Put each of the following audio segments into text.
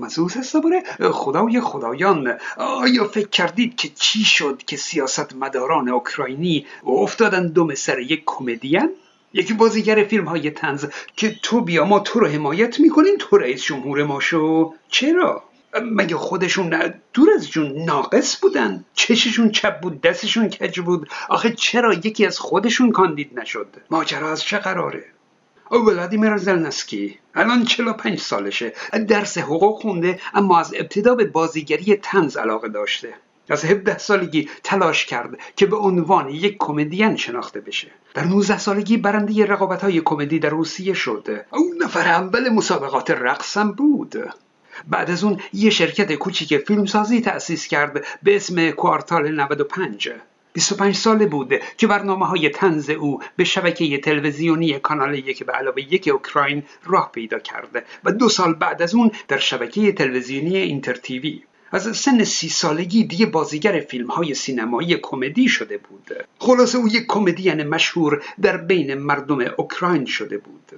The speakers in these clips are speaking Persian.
مسعود هست باره خدای خدایان. آیا فکر کردید که چی شد که سیاست مداران اوکراینی افتادن دم سر یک کمدین؟ یکی بازیگر فیلم های تنز که تو بیا ما تو رو حمایت می‌کنیم تو رئیس جمهور ما شو. چرا؟ مگه خودشون دور از جون ناقص بودن؟ چششون چپ بود دستشون کج بود؟ آخه چرا یکی از خودشون کاندید نشد؟ ماجرا از چه قراره؟ ولادیمیر زلنسکی. الان 45 سالشه. درس حقوق خونده اما از ابتدا به بازیگری تنز علاقه داشته. از 17 سالگی تلاش کرد که به عنوان یک کمدین شناخته بشه. در 19 سالگی برنده رقابت های کمدی در روسیه شد. او نفر اول مسابقات رقصم بود. بعد از اون یه شرکت کوچیک فیلمسازی تأسیس کرد به اسم کوارتال 95 25 ساله بود که برنامه های تنز او به شبکه تلویزیونی کانال یک به علاوه یک اوکراین راه پیدا کرده و دو سال بعد از اون در شبکه تلویزیونی اینتر تیوی از سن سی سالگی دیگه بازیگر فیلم های سینمایی کمدی شده بود. خلاصه او یک کمدین مشهور در بین مردم اوکراین شده بود.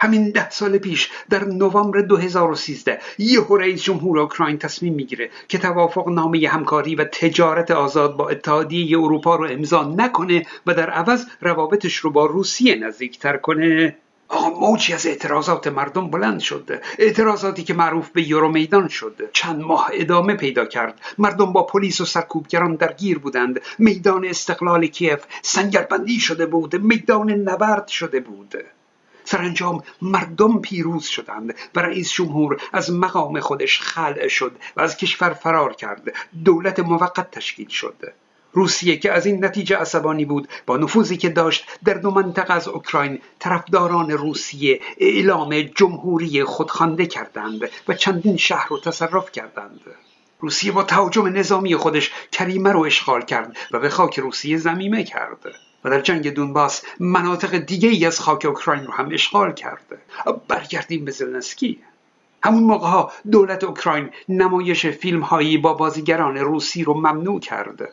همین ده سال پیش در نوامبر 2013 یه رئیس جمهور اوکراین تصمیم می‌گیره که توافق نامه همکاری و تجارت آزاد با اتحادیه اروپا رو امضا نکنه و در عوض روابطش رو با روسیه نزدیکتر کنه. آقا موجی از اعتراضات مردم بلند شد. اعتراضاتی که معروف به یورو میدان شد. چند ماه ادامه پیدا کرد. مردم با پلیس و سرکوبگران درگیر بودند. میدان استقلال کیف سنگربندی شده بود. میدان نبرد شده بود. سرانجام مردم پیروز شدند و رئیس جمهور از مقام خودش خلع شد و از کشور فرار کرد. دولت موقت تشکیل شد. روسیه که از این نتیجه عصبانی بود با نفوذی که داشت در دو منطقه از اوکراین طرفداران روسیه اعلام جمهوری خودخوانده کردند و چندین شهر رو تصرف کردند. روسیه با تهاجم نظامی خودش کریمه رو اشغال کرد و به خاک روسیه زمیمه کرد. و در جنگ دونباس مناطق دیگه ای از خاک اوکراین رو هم اشغال کرده. برگردیم به زلنسکی. همون موقع ها دولت اوکراین نمایش فیلم هایی با بازیگران روسی رو ممنوع کرده.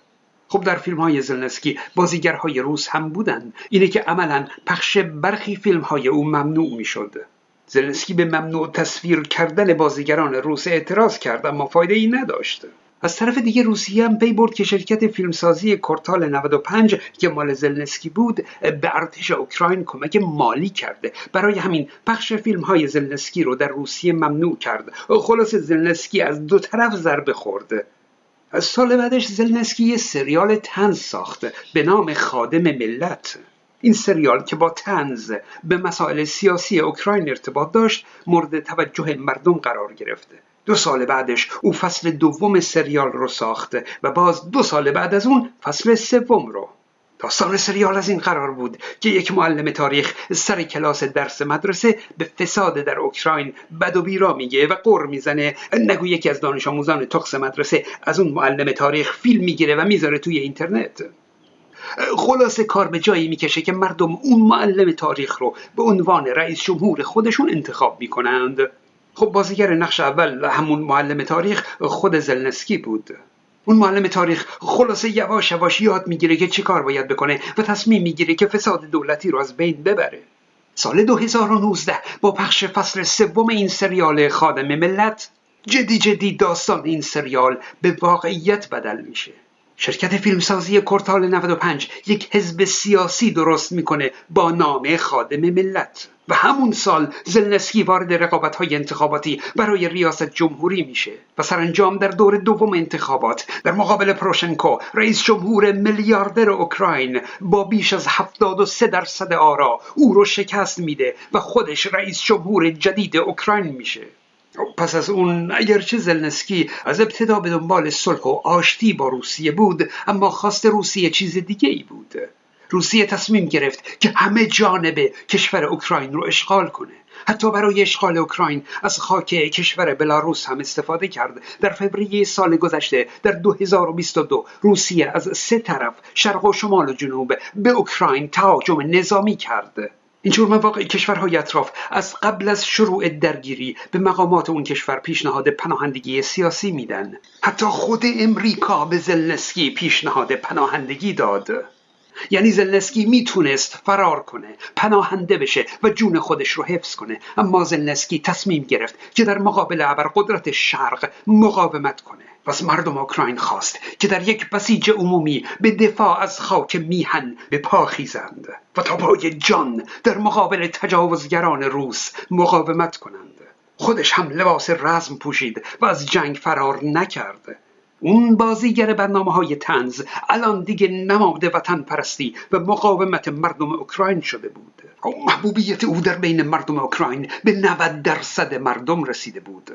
خب در فیلم های زلنسکی بازیگرهای روس هم بودن. اینه که عملا پخش برخی فیلم های او ممنوع می شده زلنسکی به ممنوع‌التصویر کردن بازیگران روس اعتراض کرد اما فایده ای نداشته از طرف دیگه روسیه هم پی برد که شرکت فیلمسازی کورتال 95 که مال زلنسکی بود به ارتش اوکراین کمک مالی کرده. برای همین پخش فیلم های زلنسکی رو در روسیه ممنوع کرد. خلاص زلنسکی از دو طرف ضربه خورده سال بعدش زلنسکی یه سریال تنز ساخته به نام خادم ملت. این سریال که با تنز به مسائل سیاسی اوکراین ارتباط داشت مورد توجه مردم قرار گرفته. دو سال بعدش او فصل دوم سریال رو ساخته و باز دو سال بعد از اون فصل سوم رو. داستان سریال از این قرار بود که یک معلم تاریخ سر کلاس درس مدرسه به فساد در اوکراین بد و بیرا میگه و قر می‌زنه. نگو یکی از دانش آموزان تخص مدرسه از اون معلم تاریخ فیلم می‌گیره و می‌ذاره توی اینترنت. خلاصه کار به جایی می‌کشه که مردم اون معلم تاریخ رو به عنوان رئیس جمهور خودشون انتخاب می‌کنند. خب بازیگر نقش اول همون معلم تاریخ خود زلنسکی بود. اون معلم تاریخ خلاصه یواش یواش یاد می‌گیره که چی کار باید بکنه و تصمیم می‌گیره که فساد دولتی رو از بین ببره. سال 2019 با پخش فصل سوم این سریال خادم ملت جدی جدی داستان این سریال به واقعیت بدل میشه. شرکت فیلمسازی کورتال 95 یک حزب سیاسی درست می‌کنه با نام خادم ملت. و همون سال زلنسکی وارد رقابت های انتخاباتی برای ریاست جمهوری میشه و سرانجام در دور دوم انتخابات در مقابل پروشنکو رئیس جمهور میلیاردر اوکراین با بیش از 73 درصد آرا او رو شکست میده و خودش رئیس جمهور جدید اوکراین میشه. پس از اون اگرچه زلنسکی از ابتدا به دنبال صلح و آشتی با روسیه بود اما خواست روسیه چیز دیگه ای بود. روسیه تصمیم گرفت که همه جانب کشور اوکراین رو اشغال کنه. حتی برای اشغال اوکراین از خاک کشور بلاروس هم استفاده کرد. در فوریه سال گذشته در 2022 روسیه از سه طرف شرق و شمال و جنوب به اوکراین تهاجم نظامی کرد. اینجور مواقع کشورهای اطراف از قبل از شروع درگیری به مقامات اون کشور پیشنهاد پناهندگی سیاسی میدن. حتی خود امریکا به زلنسکی پیشنهاد پناهندگی داد. یعنی زلنسکی می‌تونست فرار کنه پناهنده بشه و جون خودش رو حفظ کنه. اما زلنسکی تصمیم گرفت که در مقابل ابرقدرت شرق مقاومت کنه. پس مردم اوکراین خواست که در یک بسیج عمومی به دفاع از خاک میهن به پا خیزند و تا پای جان در مقابل تجاوزگران روس مقاومت کنند. خودش هم لباس رزم پوشید و از جنگ فرار نکرد. اون بازیگر برنامه های تنز الان دیگه نماد وطن پرستی و مقاومت مردم اوکراین شده بود. محبوبیت او در بین مردم اوکراین به 90 درصد مردم رسیده بود.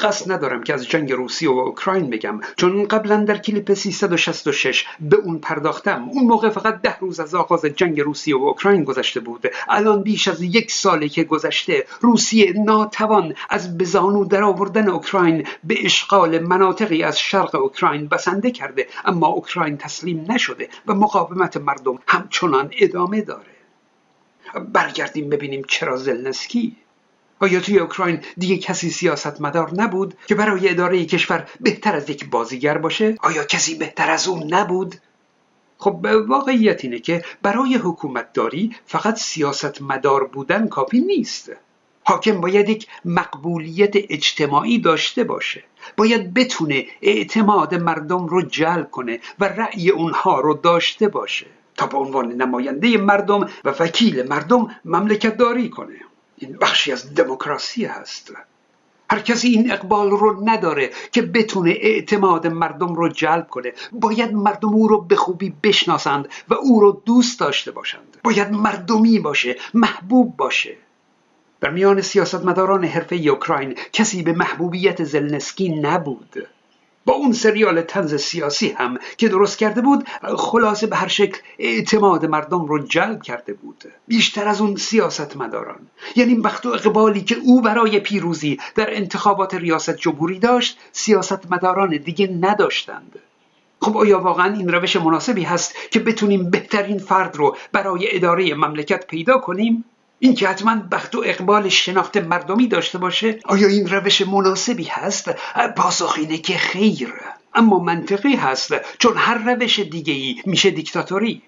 قصد ندارم که از جنگ روسیه و اوکراین بگم چون قبلا در کلیپ 366 به اون پرداختم. اون موقع فقط ده روز از آغاز جنگ روسیه و اوکراین گذشته بود. الان بیش از یک ساله که گذشته روسیه ناتوان از بزانو در آوردن اوکراین به اشغال مناطقی از شرق اوکراین بسنده کرده. اما اوکراین تسلیم نشده و مقاومت مردم همچنان ادامه داره. برگردیم ببینیم چرا زلنسکی. آیا توی اوکراین دیگه کسی سیاستمدار نبود که برای اداره کشور بهتر از یک بازیگر باشه؟ آیا کسی بهتر از اون نبود؟ خب واقعیت اینه که برای حکومت داری فقط سیاستمدار بودن کافی نیست. حاکم باید یک مقبولیت اجتماعی داشته باشه. باید بتونه اعتماد مردم رو جلب کنه و رأی اونها رو داشته باشه تا به عنوان نماینده مردم و وکیل مردم مملکت داری کنه. این بخشی از دموکراسی هست. هر کسی این اقبال رو نداره که بتونه اعتماد مردم رو جلب کنه. باید مردم او رو به خوبی بشناسند و او رو دوست داشته باشند. باید مردمی باشه محبوب باشه. در میان سیاستمداران حرفه اوکراین کسی به محبوبیت زلنسکی نبود. با اون سریال تنز سیاسی هم که درست کرده بود خلاصه به هر شکل اعتماد مردم رو جلب کرده بود. بیشتر از اون سیاست مداران یعنی بخت و اقبالی که او برای پیروزی در انتخابات ریاست جمهوری داشت سیاست مداران دیگه نداشتند. خب آیا واقعا این روش مناسبی هست که بتونیم بهترین فرد رو برای اداره مملکت پیدا کنیم؟ این که حتما بخت و اقبال شناخت مردمی داشته باشه آیا این روش مناسبی هست؟ پاسخ اینه که خیر اما منطقی هست چون هر روش دیگه ای میشه دیکتاتوری.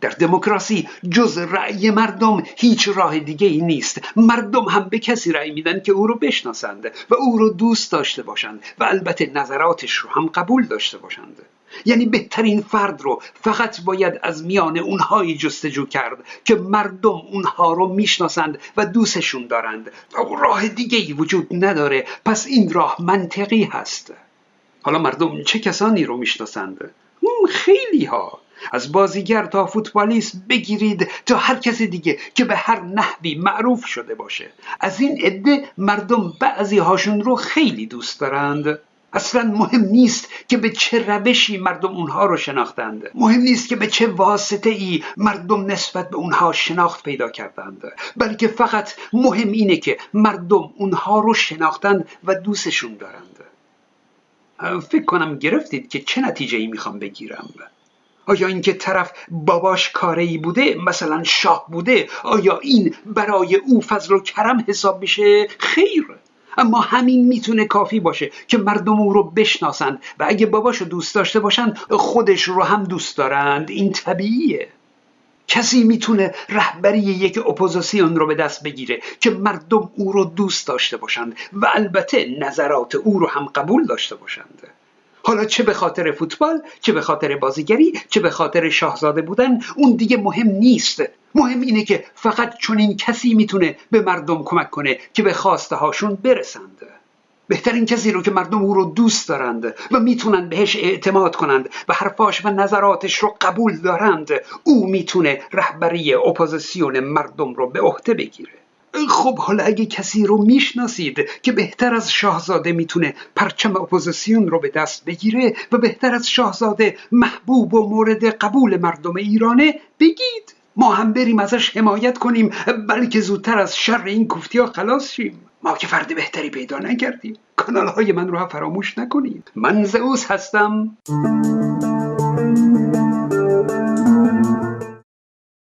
در دموکراسی جز رأی مردم هیچ راه دیگه ای نیست. مردم هم به کسی رأی میدن که او رو بشناسند و او رو دوست داشته باشند و البته نظراتش رو هم قبول داشته باشند. یعنی بهترین فرد رو فقط باید از میان اونهایی جستجو کرد که مردم اونها رو می‌شناسند و دوستشون دارند و راه دیگه ای وجود نداره. پس این راه منطقی هست. حالا مردم چه کسانی رو می‌شناسند؟ خیلی ها از بازیگر تا فوتبالیست بگیرید تا هر کس دیگه که به هر نحوی معروف شده باشه. از این عده مردم بعضی هاشون رو خیلی دوست دارند. اصلا مهم نیست که به چه روشی مردم اونها رو شناختند. مهم نیست که به چه واسطه ای مردم نسبت به اونها شناخت پیدا کردند. بلکه فقط مهم اینه که مردم اونها رو شناختند و دوستشون دارند. فکر کنم گرفتید که چه نتیجه ای می‌خوام بگیرم. آیا اینکه طرف باباش کاری بوده مثلا شاه بوده آیا این برای او فضل و کرم حساب میشه؟ خیر. اما همین می‌تونه کافی باشه که مردم او رو بشناسند و اگه باباش رو دوست داشته باشند خودش رو هم دوست دارند. این طبیعیه. کسی می‌تونه رهبری یک اپوزیسیون رو به دست بگیره که مردم او رو دوست داشته باشند و البته نظرات او رو هم قبول داشته باشند. حالا چه به خاطر فوتبال چه به خاطر بازیگری چه به خاطر شاهزاده بودن اون دیگه مهم نیست. مهم اینه که فقط چون این کسی می‌تونه به مردم کمک کنه که به خواسته هاشون برسند. بهترین کسی رو که مردم او رو دوست دارند و می‌تونن بهش اعتماد کنند و حرفاش و نظراتش رو قبول دارند او می‌تونه رهبری اپوزیسیون مردم رو به عهده بگیره. خب حالا اگه کسی رو می‌شناسید که بهتر از شاهزاده می‌تونه پرچم اپوزیسیون رو به دست بگیره و بهتر از شاهزاده محبوب و مورد قبول مردم ایرانه بگید. ما هم بریم ازش حمایت کنیم بلکه زودتر از شر این کوفتی ها خلاص شیم. ما که فرد بهتری پیدا نکردیم. کانال های من رو فراموش نکنید. من زئوس هستم.